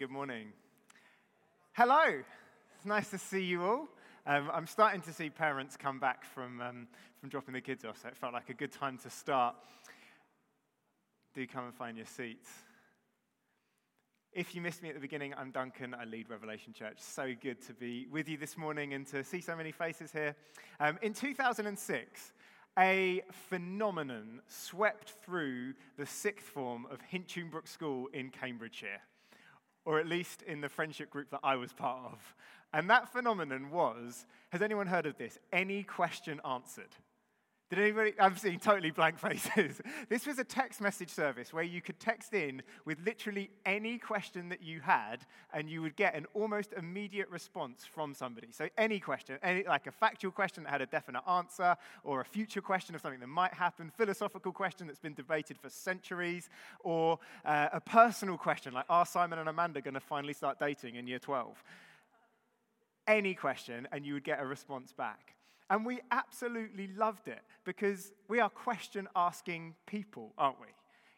good morning. Hello, it's nice to see you all. Um, I'm starting to see parents come back from, um, from dropping the kids off, so it felt like a good time to start. Do come and find your seats. If you missed me at the beginning, I'm Duncan. I lead Revelation Church. So good to be with you this morning and to see so many faces here. Um, in 2006, a phenomenon swept through the sixth form of Hinchingbrooke School in Cambridgeshire, or at least in the friendship group that I was part of. And that phenomenon was has anyone heard of this? Any question answered. Did anybody? I'm seeing totally blank faces. this was a text message service where you could text in with literally any question that you had, and you would get an almost immediate response from somebody. So, any question, any, like a factual question that had a definite answer, or a future question of something that might happen, philosophical question that's been debated for centuries, or uh, a personal question like, Are Simon and Amanda going to finally start dating in year 12? Any question, and you would get a response back. And we absolutely loved it because we are question asking people, aren't we?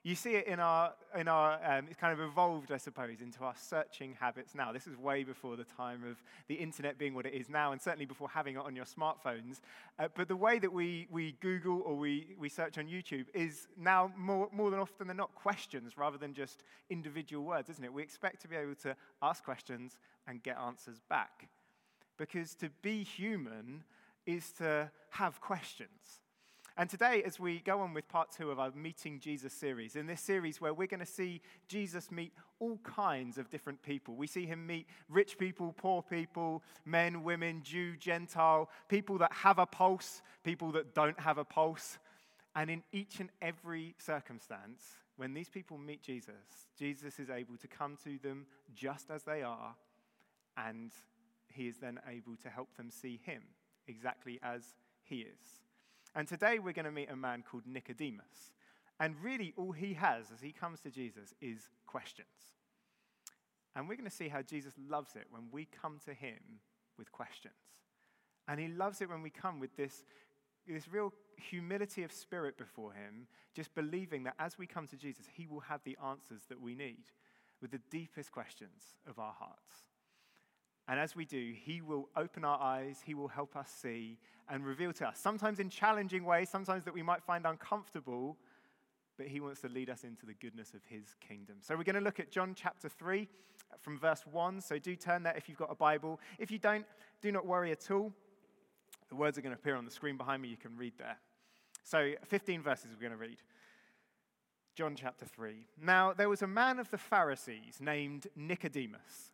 You see it in our, in our um, it's kind of evolved, I suppose, into our searching habits now. This is way before the time of the internet being what it is now, and certainly before having it on your smartphones. Uh, but the way that we, we Google or we, we search on YouTube is now more, more than often than not questions rather than just individual words, isn't it? We expect to be able to ask questions and get answers back. Because to be human, is to have questions. And today, as we go on with part two of our Meeting Jesus series, in this series where we're going to see Jesus meet all kinds of different people, we see him meet rich people, poor people, men, women, Jew, Gentile, people that have a pulse, people that don't have a pulse. And in each and every circumstance, when these people meet Jesus, Jesus is able to come to them just as they are, and he is then able to help them see him exactly as he is. And today we're going to meet a man called Nicodemus. And really, all he has as he comes to Jesus is questions. And we're going to see how Jesus loves it when we come to him with questions. And he loves it when we come with this, this real humility of spirit before him, just believing that as we come to Jesus, he will have the answers that we need with the deepest questions of our hearts. And as we do, He will open our eyes, He will help us see and reveal to us, sometimes in challenging ways, sometimes that we might find uncomfortable, but He wants to lead us into the goodness of His kingdom. So we're going to look at John chapter 3 from verse 1. So do turn there if you've got a Bible. If you don't, do not worry at all. The words are going to appear on the screen behind me. You can read there. So 15 verses we're going to read. John chapter 3. Now, there was a man of the Pharisees named Nicodemus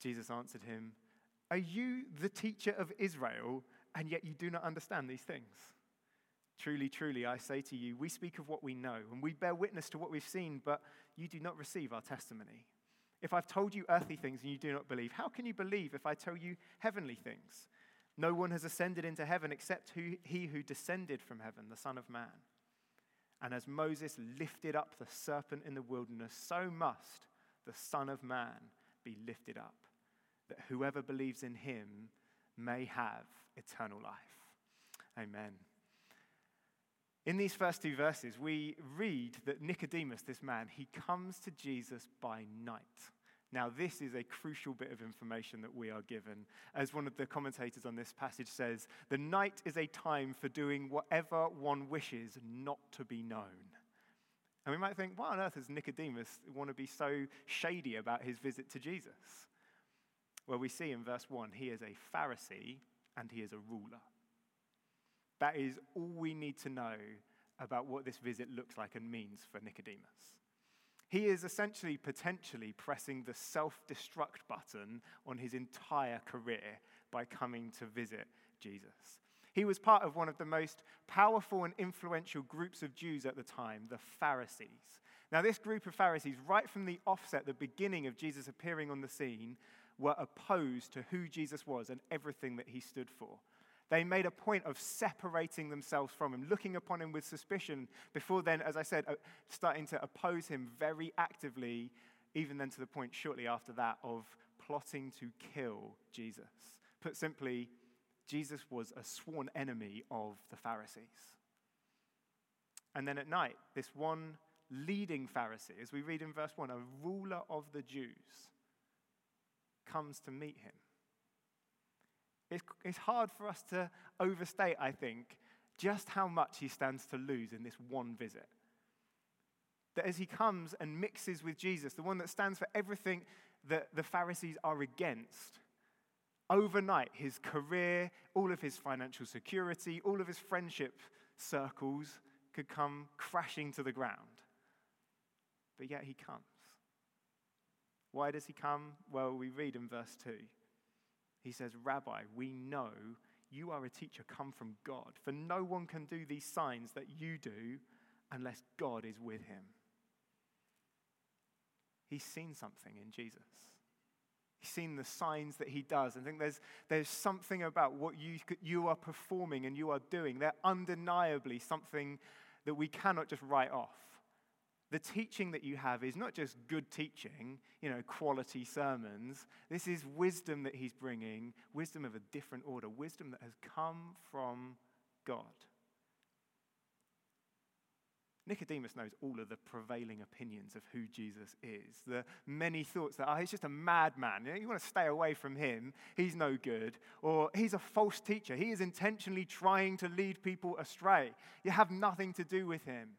Jesus answered him, Are you the teacher of Israel, and yet you do not understand these things? Truly, truly, I say to you, we speak of what we know, and we bear witness to what we've seen, but you do not receive our testimony. If I've told you earthly things and you do not believe, how can you believe if I tell you heavenly things? No one has ascended into heaven except who, he who descended from heaven, the Son of Man. And as Moses lifted up the serpent in the wilderness, so must the Son of Man be lifted up that whoever believes in him may have eternal life. Amen. In these first two verses, we read that Nicodemus, this man, he comes to Jesus by night. Now, this is a crucial bit of information that we are given. As one of the commentators on this passage says, the night is a time for doing whatever one wishes not to be known. And we might think, why on earth does Nicodemus want to be so shady about his visit to Jesus? Well, we see in verse 1 he is a Pharisee and he is a ruler. That is all we need to know about what this visit looks like and means for Nicodemus. He is essentially potentially pressing the self destruct button on his entire career by coming to visit Jesus. He was part of one of the most powerful and influential groups of Jews at the time, the Pharisees. Now, this group of Pharisees, right from the offset, the beginning of Jesus appearing on the scene, were opposed to who Jesus was and everything that he stood for. They made a point of separating themselves from him, looking upon him with suspicion, before then, as I said, uh, starting to oppose him very actively, even then to the point shortly after that of plotting to kill Jesus. Put simply, Jesus was a sworn enemy of the Pharisees. And then at night, this one leading Pharisee, as we read in verse 1, a ruler of the Jews, comes to meet him. It's, it's hard for us to overstate, I think, just how much he stands to lose in this one visit. That as he comes and mixes with Jesus, the one that stands for everything that the Pharisees are against, overnight, his career, all of his financial security, all of his friendship circles could come crashing to the ground. But yet he comes. Why does he come? Well, we read in verse 2. He says, Rabbi, we know you are a teacher come from God, for no one can do these signs that you do unless God is with him. He's seen something in Jesus. He's seen the signs that he does. I think there's, there's something about what you, you are performing and you are doing. They're undeniably something that we cannot just write off the teaching that you have is not just good teaching, you know, quality sermons. This is wisdom that he's bringing, wisdom of a different order, wisdom that has come from God. Nicodemus knows all of the prevailing opinions of who Jesus is. The many thoughts that, oh, he's just a madman. You, know, you want to stay away from him. He's no good. Or he's a false teacher. He is intentionally trying to lead people astray. You have nothing to do with him.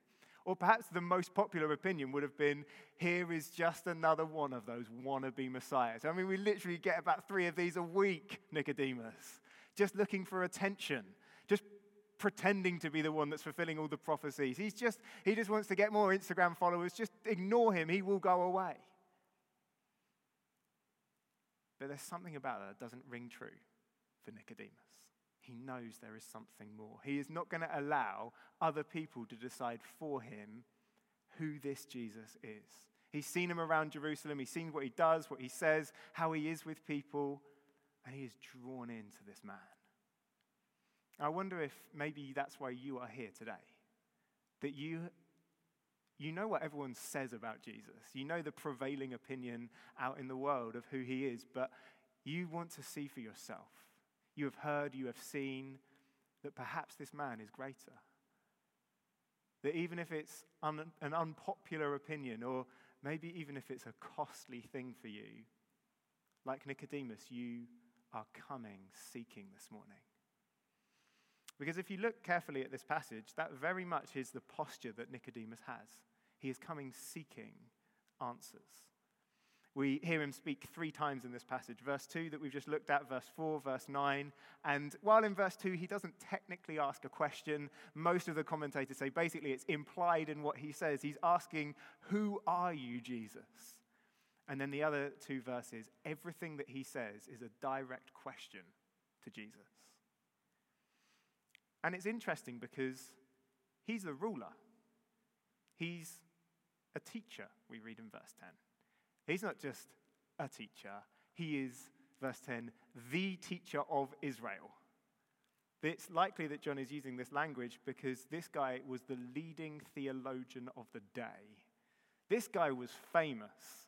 Or perhaps the most popular opinion would have been here is just another one of those wannabe messiahs. I mean, we literally get about three of these a week, Nicodemus, just looking for attention, just pretending to be the one that's fulfilling all the prophecies. He's just, he just wants to get more Instagram followers. Just ignore him, he will go away. But there's something about that that doesn't ring true for Nicodemus. He knows there is something more. He is not going to allow other people to decide for him who this Jesus is. He's seen him around Jerusalem, he's seen what he does, what he says, how he is with people, and he is drawn into this man. I wonder if maybe that's why you are here today. That you, you know what everyone says about Jesus, you know the prevailing opinion out in the world of who he is, but you want to see for yourself you have heard, you have seen that perhaps this man is greater. That even if it's un- an unpopular opinion, or maybe even if it's a costly thing for you, like Nicodemus, you are coming seeking this morning. Because if you look carefully at this passage, that very much is the posture that Nicodemus has. He is coming seeking answers. We hear him speak three times in this passage verse 2 that we've just looked at, verse 4, verse 9. And while in verse 2 he doesn't technically ask a question, most of the commentators say basically it's implied in what he says. He's asking, Who are you, Jesus? And then the other two verses, everything that he says is a direct question to Jesus. And it's interesting because he's the ruler, he's a teacher, we read in verse 10. He's not just a teacher, he is, verse 10, the teacher of Israel. It's likely that John is using this language because this guy was the leading theologian of the day. This guy was famous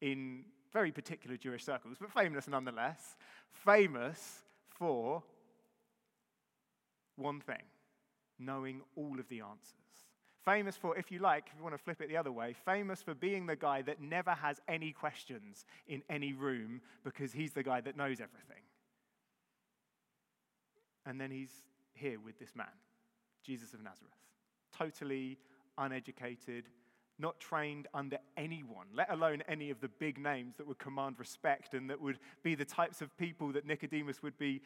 in very particular Jewish circles, but famous nonetheless. Famous for one thing knowing all of the answers. Famous for, if you like, if you want to flip it the other way, famous for being the guy that never has any questions in any room because he's the guy that knows everything. And then he's here with this man, Jesus of Nazareth, totally uneducated, not trained under anyone, let alone any of the big names that would command respect and that would be the types of people that Nicodemus would be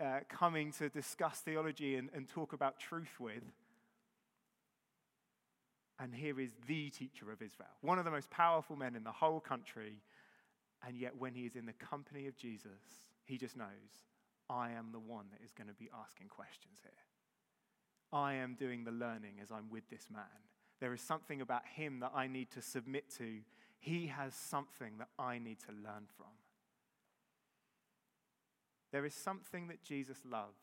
uh, coming to discuss theology and, and talk about truth with. And here is the teacher of Israel, one of the most powerful men in the whole country. And yet, when he is in the company of Jesus, he just knows, I am the one that is going to be asking questions here. I am doing the learning as I'm with this man. There is something about him that I need to submit to. He has something that I need to learn from. There is something that Jesus loves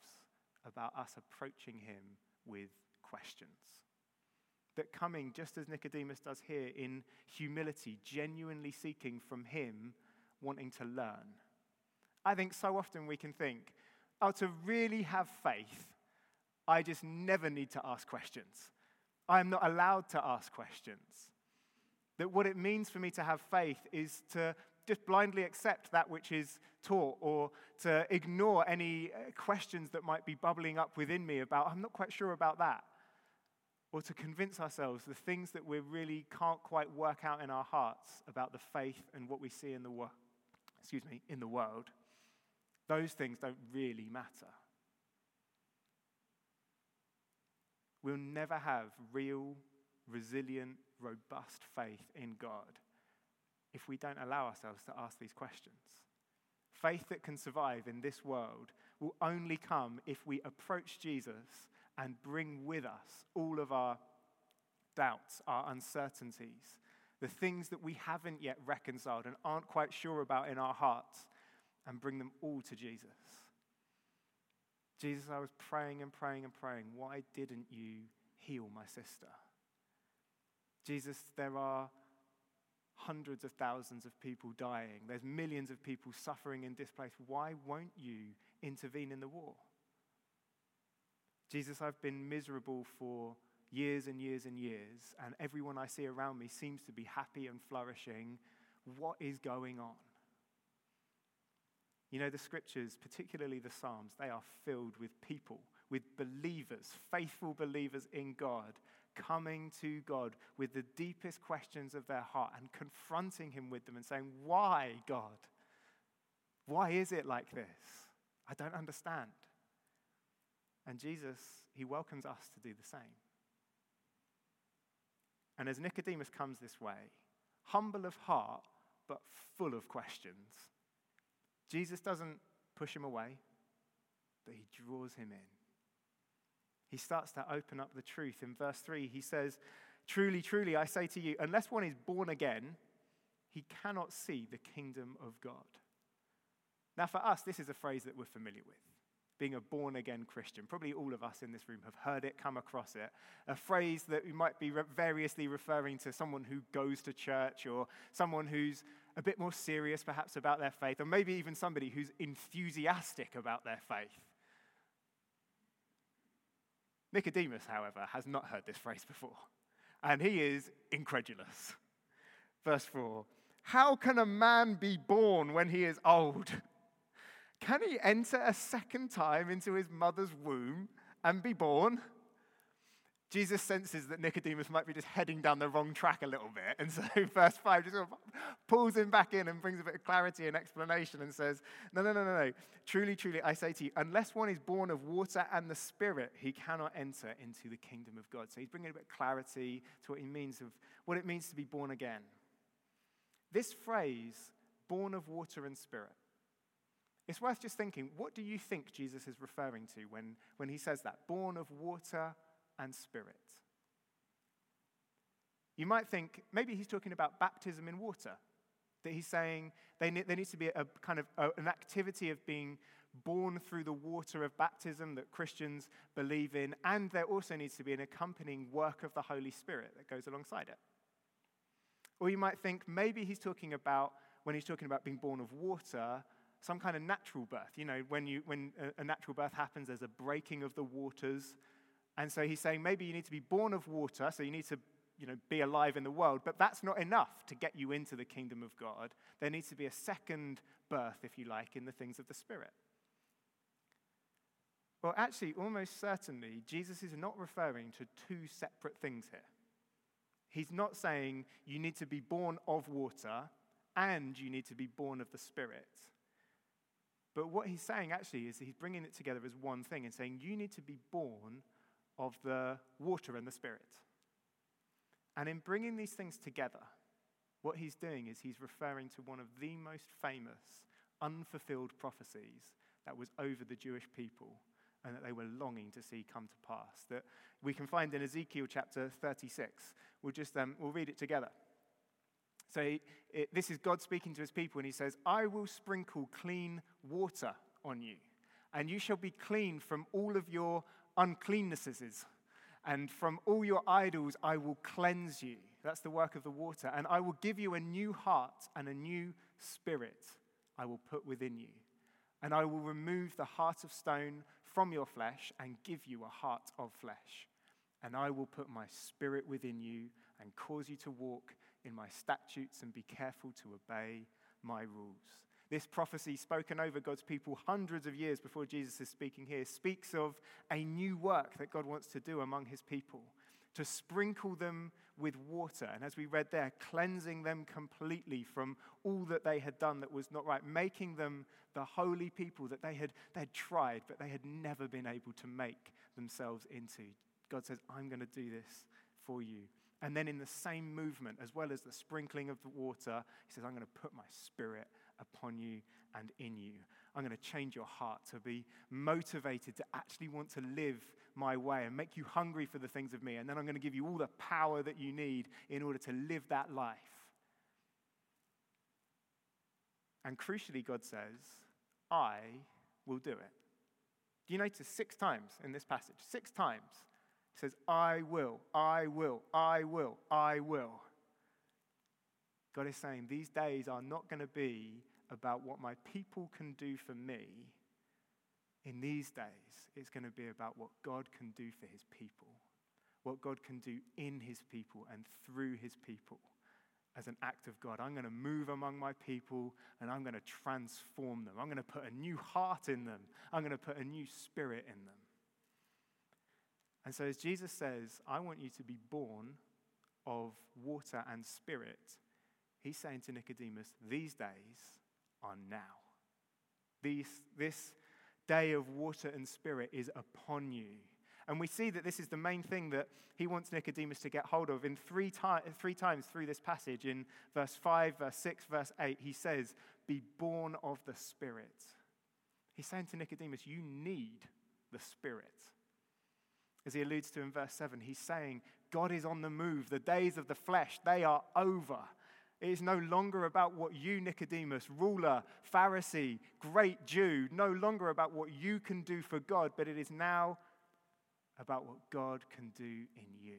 about us approaching him with questions. That coming, just as Nicodemus does here, in humility, genuinely seeking from him, wanting to learn. I think so often we can think, oh, to really have faith, I just never need to ask questions. I am not allowed to ask questions. That what it means for me to have faith is to just blindly accept that which is taught or to ignore any uh, questions that might be bubbling up within me about, I'm not quite sure about that. Or to convince ourselves the things that we really can't quite work out in our hearts about the faith and what we see in the world, excuse me, in the world. Those things don't really matter. We'll never have real, resilient, robust faith in God if we don't allow ourselves to ask these questions. Faith that can survive in this world will only come if we approach Jesus and bring with us all of our doubts, our uncertainties, the things that we haven't yet reconciled and aren't quite sure about in our hearts, and bring them all to Jesus. Jesus, I was praying and praying and praying. Why didn't you heal my sister? Jesus, there are hundreds of thousands of people dying. There's millions of people suffering in displaced. Why won't you intervene in the war? Jesus, I've been miserable for years and years and years, and everyone I see around me seems to be happy and flourishing. What is going on? You know, the scriptures, particularly the Psalms, they are filled with people, with believers, faithful believers in God, coming to God with the deepest questions of their heart and confronting Him with them and saying, Why, God? Why is it like this? I don't understand. And Jesus, He welcomes us to do the same. And as Nicodemus comes this way, humble of heart, but full of questions, Jesus doesn't push him away, but he draws him in. He starts to open up the truth. In verse 3, he says, Truly, truly, I say to you, unless one is born again, he cannot see the kingdom of God. Now, for us, this is a phrase that we're familiar with being a born again Christian. Probably all of us in this room have heard it, come across it. A phrase that we might be variously referring to someone who goes to church or someone who's a bit more serious perhaps about their faith, or maybe even somebody who's enthusiastic about their faith. Nicodemus, however, has not heard this phrase before, and he is incredulous. Verse 4 How can a man be born when he is old? Can he enter a second time into his mother's womb and be born? Jesus senses that Nicodemus might be just heading down the wrong track a little bit. And so, verse 5 just sort of pulls him back in and brings a bit of clarity and explanation and says, No, no, no, no, no. Truly, truly, I say to you, unless one is born of water and the Spirit, he cannot enter into the kingdom of God. So, he's bringing a bit of clarity to what, he means of, what it means to be born again. This phrase, born of water and spirit, it's worth just thinking what do you think Jesus is referring to when, when he says that? Born of water and spirit. You might think maybe he's talking about baptism in water, that he's saying there needs to be a, kind of a, an activity of being born through the water of baptism that Christians believe in, and there also needs to be an accompanying work of the Holy Spirit that goes alongside it. Or you might think maybe he's talking about, when he's talking about being born of water, some kind of natural birth. You know, when, you, when a, natural birth happens, there's a breaking of the waters. And so he's saying maybe you need to be born of water, so you need to you know, be alive in the world, but that's not enough to get you into the kingdom of God. There needs to be a second birth, if you like, in the things of the Spirit. Well, actually, almost certainly, Jesus is not referring to two separate things here. He's not saying you need to be born of water and you need to be born of the Spirit. But what he's saying actually is he's bringing it together as one thing and saying you need to be born of the water and the Spirit. And in bringing these things together, what he's doing is he's referring to one of the most famous unfulfilled prophecies that was over the Jewish people and that they were longing to see come to pass. That we can find in Ezekiel chapter 36. We'll just um, we'll read it together. So he, it, this is God speaking to his people, and he says, I will sprinkle clean water on you, and you shall be clean from all of your uncleannesses, and from all your idols I will cleanse you. That's the work of the water. And I will give you a new heart and a new spirit I will put within you. And I will remove the heart of stone from your flesh and give you a heart of flesh. And I will put my spirit within you and cause you to walk in my statutes and be careful to obey my rules. This prophecy, spoken over God's people hundreds of years before Jesus is speaking here, speaks of a new work that God wants to do among his people to sprinkle them with water. And as we read there, cleansing them completely from all that they had done that was not right, making them the holy people that they had, they had tried, but they had never been able to make themselves into. God says, I'm going to do this for you. And then, in the same movement, as well as the sprinkling of the water, he says, I'm going to put my spirit upon you and in you. I'm going to change your heart to be motivated to actually want to live my way and make you hungry for the things of me. And then I'm going to give you all the power that you need in order to live that life. And crucially, God says, I will do it. Do you notice six times in this passage? Six times. He says, I will, I will, I will, I will. God is saying, these days are not going to be about what my people can do for me, in these days, it's going to be about what God can do for his people, what God can do in his people and through his people as an act of God. I'm going to move among my people and I'm going to transform them. I'm going to put a new heart in them, I'm going to put a new spirit in them. And so, as Jesus says, I want you to be born of water and spirit, he's saying to Nicodemus, these days are now. These, this day of water and spirit is upon you. And we see that this is the main thing that he wants Nicodemus to get hold of in three, ti- three times through this passage. In verse 5, verse 6, verse 8, he says, Be born of the Spirit. He's saying to Nicodemus, You need the Spirit. As he alludes to in verse 7, he's saying, God is on the move. The days of the flesh, they are over. It is no longer about what you, Nicodemus, ruler, Pharisee, great Jew, no longer about what you can do for God, but it is now about what God can do in you.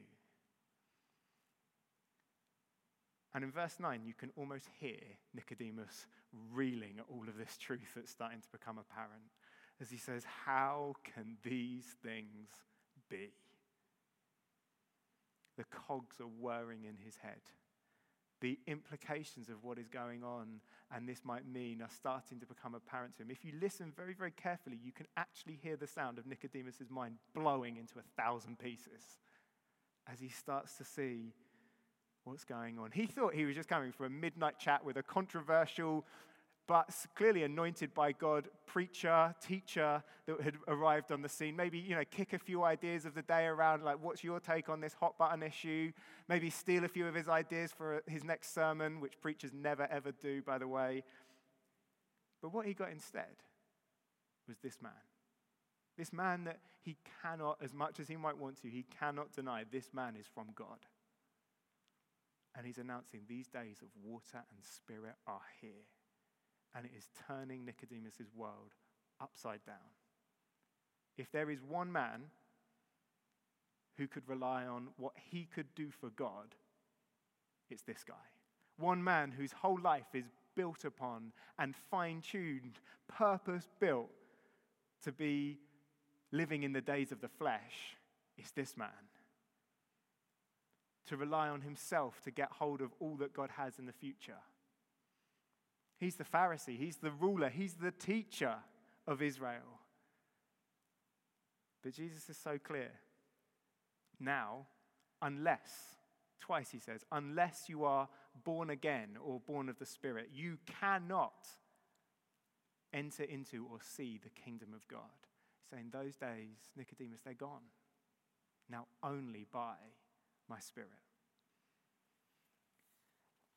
And in verse 9, you can almost hear Nicodemus reeling at all of this truth that's starting to become apparent as he says, How can these things be? The cogs are whirring in his head the implications of what is going on and this might mean are starting to become apparent to him. If you listen very, very carefully, you can actually hear the sound of Nicodemus' mind blowing into a thousand pieces as he starts to see what's going on. He thought he was just coming for a midnight chat with a controversial but clearly anointed by God preacher, teacher that had arrived on the scene. Maybe, you know, kick a few ideas of the day around, like, what's your take on this hot button issue? Maybe steal a few of his ideas for uh, his next sermon, which preachers never ever do, by the way. But what he got instead was this man. This man that he cannot, as much as he might want to, he cannot deny this man is from God. And he's announcing these days of water and spirit are here and it is turning Nicodemus' world upside down. If there is one man who could rely on what he could do for God, it's this guy. One man whose whole life is built upon and fine tuned, purpose built to be living in the days of the flesh, it's this man. To rely on himself to get hold of all that God has in the future He's the Pharisee, he's the ruler, he's the teacher of Israel. But Jesus is so clear. Now, unless Twice he says, unless you are born again or born of the Spirit, you cannot enter into or see the kingdom of God. Saying, those days, Nicodemus, they're gone. Now only by my Spirit.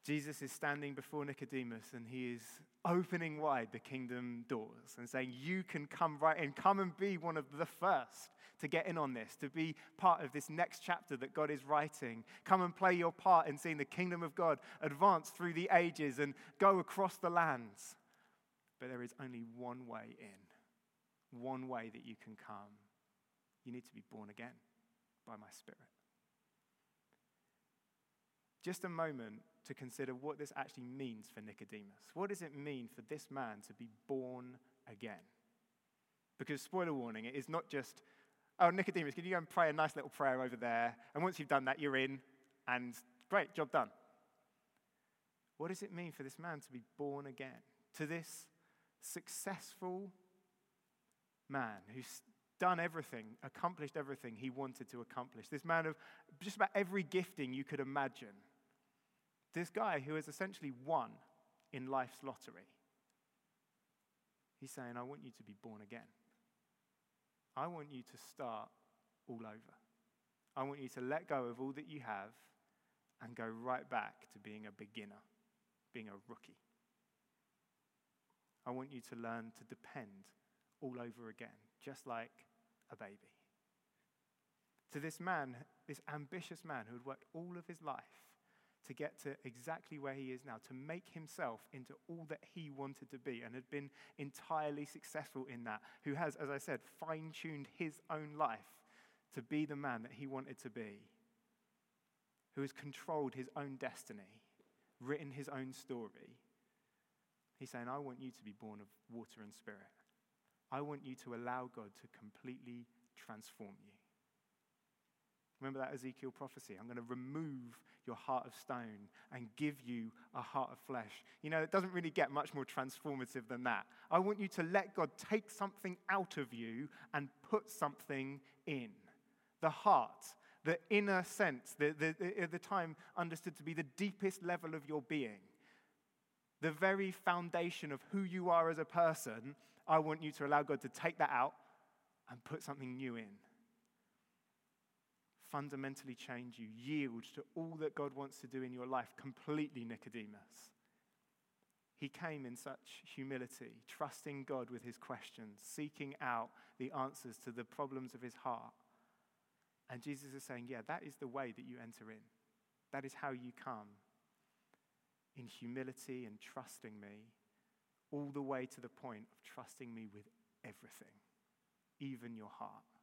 Jesus is standing before Nicodemus and he is opening wide the kingdom doors and saying, You can come right in, come and be one of the first to get in on this, to be part of this next chapter that God is writing. Come and play your part in seeing the kingdom of God advance through the ages and go across the lands. But there is only one way in, one way that you can come. You need to be born again by my Spirit. Just a moment to consider what this actually means for Nicodemus. What does it mean for this man to be born again? Because, spoiler warning, it is not just, oh, Nicodemus, can you go and pray a nice little prayer over there? And once you've done that, you're in, and great, job done. What does it mean for this man to be born again? To this successful man who's done everything, accomplished everything he wanted to accomplish. This man of just about every gifting you could imagine. This guy who has essentially won in life's lottery. He's saying, I want you to be born again. I want you to start all over. I want you to let go of all that you have and go right back to being a beginner, being a rookie. I want you to learn to depend all over again, just like a baby. To this man, this ambitious man who had worked all of his life to get to exactly where he is now, to make himself into all that he wanted to be and had been entirely successful in that, who has, as I said, fine tuned his own life to be the man that he wanted to be, who has controlled his own destiny, written his own story. He's saying, I want you to be born of water and spirit. I want you to allow God to completely transform you. Remember that Ezekiel prophecy? I'm going to remove your heart of stone and give you a heart of flesh. You know, it doesn't really get much more transformative than that. I want you to let God take something out of you and put something in. The heart, the inner sense, the, the, the, uh, the time understood to be the deepest level of your being, the very foundation of who you are as a person. I want you to allow God to take that out and put something new in fundamentally change you. Yield to all that God wants to do in your life completely, Nicodemus. He came in such humility, trusting God with his questions, seeking out the answers to the problems of his heart. And Jesus is saying, Yeah, that is the way that you enter in. That is how you come in humility and trusting me, all the way to the point of trusting me with everything, even your heart.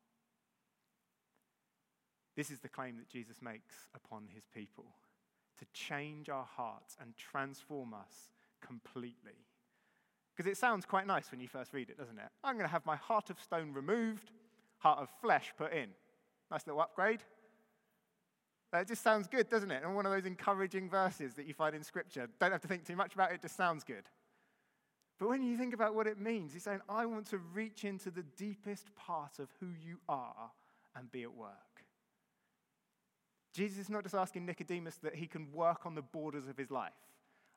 This is the claim that Jesus makes upon his people to change our hearts and transform us completely. Because it sounds quite nice when you first read it, doesn't it? I'm going to have my heart of stone removed, heart of flesh put in. Nice little upgrade. It just sounds good, doesn't it? And one of those encouraging verses that you find in Scripture. Don't have to think too much about it just sounds good. But when you think about what it means, he's saying, I want to reach into the deepest part of who you are and be at work. Jesus is not just asking Nicodemus that he can work on the borders of his life.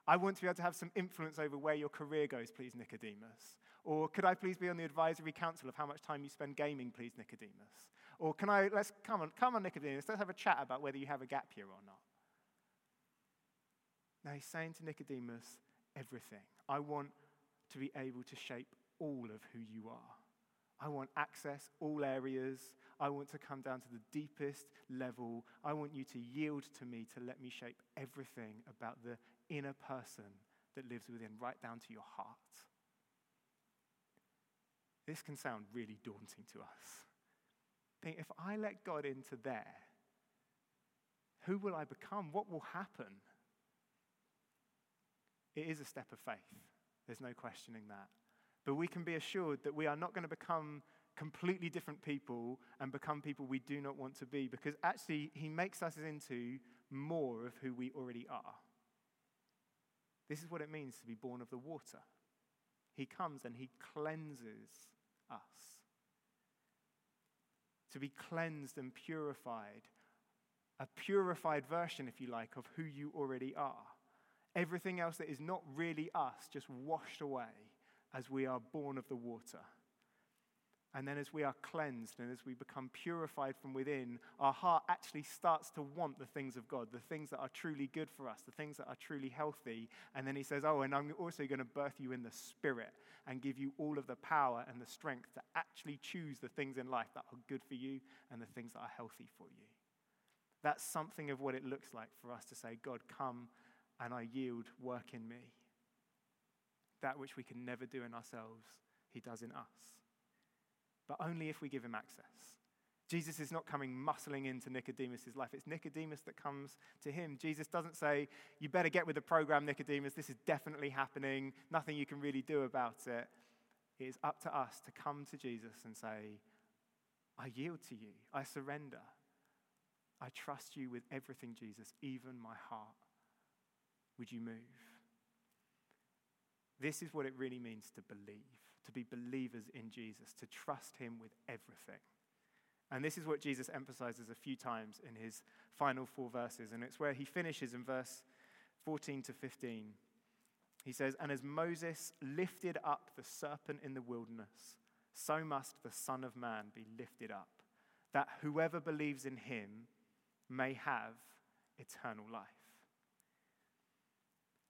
I want to be able to have some influence over where your career goes, please, Nicodemus. Or could I please be on the advisory council of how much time you spend gaming, please, Nicodemus? Or can I, let's, come on, come on, Nicodemus, let's have a chat about whether you have a gap year or not. Now he's saying to Nicodemus, everything. I want to be able to shape all of who you are. I want access all areas. I want to come down to the deepest level. I want you to yield to me to let me shape everything about the inner person that lives within, right down to your heart. This can sound really daunting to us. Think if I let God into there, who will I become? What will happen? It is a step of faith. There's no questioning that. But we can be assured that we are not going to become completely different people and become people we do not want to be because actually he makes us into more of who we already are. This is what it means to be born of the water. He comes and he cleanses us. To be cleansed and purified a purified version, if you like, of who you already are. Everything else that is not really us just washed away as we are born of the water. And then, as we are cleansed and as we become purified from within, our heart actually starts to want the things of God, the things that are truly good for us, the things that are truly healthy. And then he says, Oh, and I'm also going to birth you in the Spirit and give you all of the power and the strength to actually choose the things in life that are good for you and the things that are healthy for you. That's something of what it looks like for us to say, God, come and I yield, work in me. That which we can never do in ourselves, he does in us but only if we give him access. Jesus is not coming muscling into Nicodemus' life. It's Nicodemus that comes to him. Jesus doesn't say, You better get with the program, Nicodemus. This is definitely happening. Nothing you can really do about it. It is up to us to come to Jesus and say, I yield to you. I surrender. I trust you with everything, Jesus, even my heart. Would you move? This is what it really means to believe to be believers in Jesus, to trust him with everything. And this is what Jesus emphasizes a few times in his final four verses. And it's where he finishes in verse 14 to 15. He says, And as Moses lifted up the serpent in the wilderness, so must the Son of Man be lifted up, that whoever believes in him may have eternal life.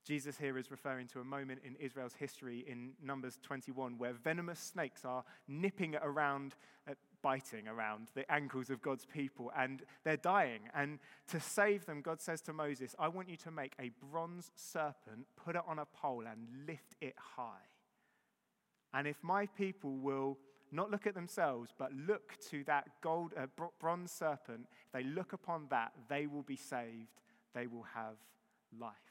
Jesus here is referring to a moment in Israel's history in Numbers 21 where venomous snakes are nipping around, uh, biting around the ankles of God's people and they're dying. And to save them, God says to Moses, I want you to make a bronze serpent, put it on a pole, and lift it high. And if my people will not look at themselves, but look to that gold, uh, bronze serpent, if they look upon that, they will be saved, they will have life.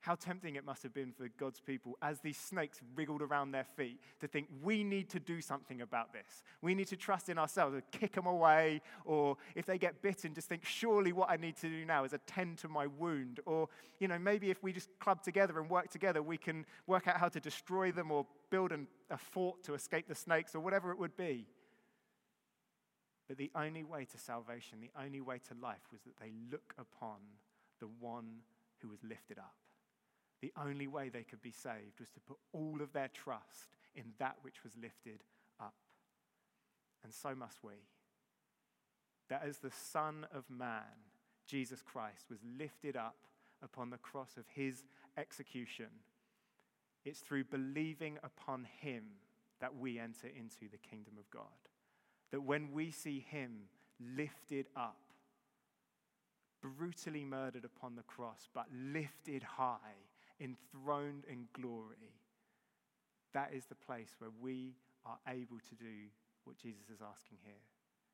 How tempting it must have been for God's people as these snakes wriggled around their feet to think, we need to do something about this. We need to trust in ourselves and kick them away. Or if they get bitten, just think, surely what I need to do now is attend to my wound. Or, you know, maybe if we just club together and work together, we can work out how to destroy them or build an, a fort to escape the snakes or whatever it would be. But the only way to salvation, the only way to life was that they look upon the one who was lifted up the only way they could be saved was to put all of their trust in that which was lifted up. And so must we. That as the Son of Man, Jesus Christ, was lifted up upon the cross of his execution, it's through believing upon him that we enter into the kingdom of God. That when we see him lifted up, brutally murdered upon the cross, but lifted high enthroned in glory, that is the place where we are able to do what Jesus is asking here,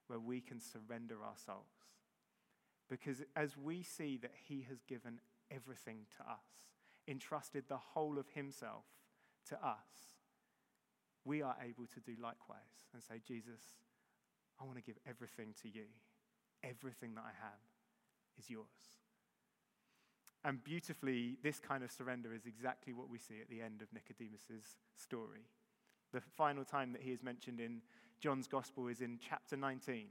where we can surrender our souls. Because as we see that He has given everything to us, entrusted the whole of Himself to us, we are able to do likewise and say, Jesus, I want to give everything to you. Everything that I have is yours. And beautifully, this kind of surrender is exactly what we see at the end of Nicodemus's story. The final time that he is mentioned in John's Gospel is in chapter 19,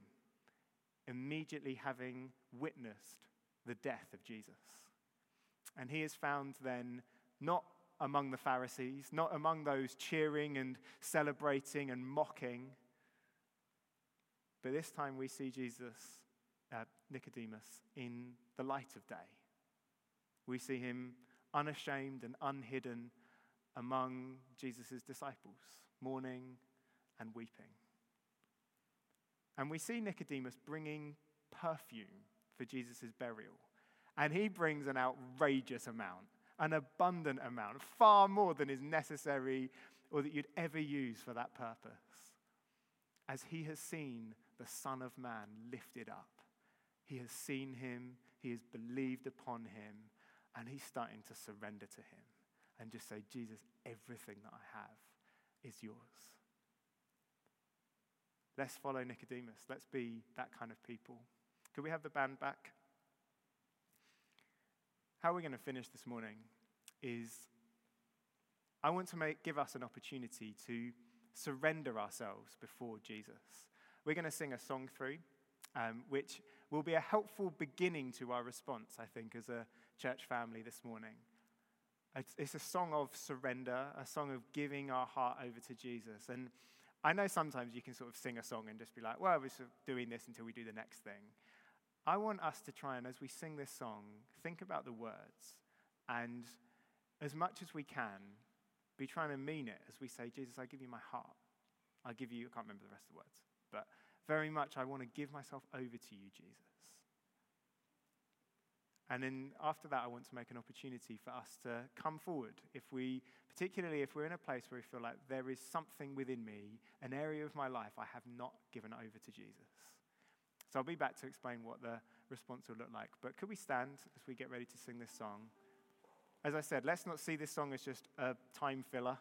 immediately having witnessed the death of Jesus. And he is found then not among the Pharisees, not among those cheering and celebrating and mocking, but this time we see Jesus, uh, Nicodemus, in the light of day we see him unashamed and unhidden among Jesus' disciples, mourning and weeping. And we see Nicodemus bringing perfume for Jesus' burial. And he brings an outrageous amount, an abundant amount, far more than is necessary or that you'd ever use for that purpose. As he has seen the Son of Man lifted up, he has seen him, he has believed upon him, and he's starting to surrender to him and just say, Jesus, everything that I have is yours. Let's follow Nicodemus. Let's be that kind of people. Could we have the band back? How we're going to finish this morning is I want to make, give us an opportunity to surrender ourselves before Jesus. We're going to sing a song through, um, which will be a helpful beginning to our response, I think, as a church family this morning. It's, a song of surrender, a song of giving our heart over to Jesus. And I know sometimes you can sort of sing a song and just be like, well, we're sort of doing this until we do the next thing. I want us to try and, as we sing this song, think about the words and, as much as we can, be trying to mean it as we say, Jesus, I give you my heart. I give you, I can't remember the rest of the words, but very much I want to give myself over to you, Jesus. And then after that, I want to make an opportunity for us to come forward. If we, particularly if we're in a place where we feel like there is something within me, an area of my life I have not given over to Jesus. So I'll be back to explain what the response will look like. But could we stand as we get ready to sing this song? As I said, let's not see this song as just a time filler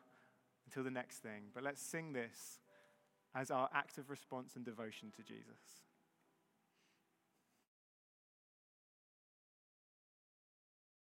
until the next thing, but let's sing this as our act of response and devotion to Jesus.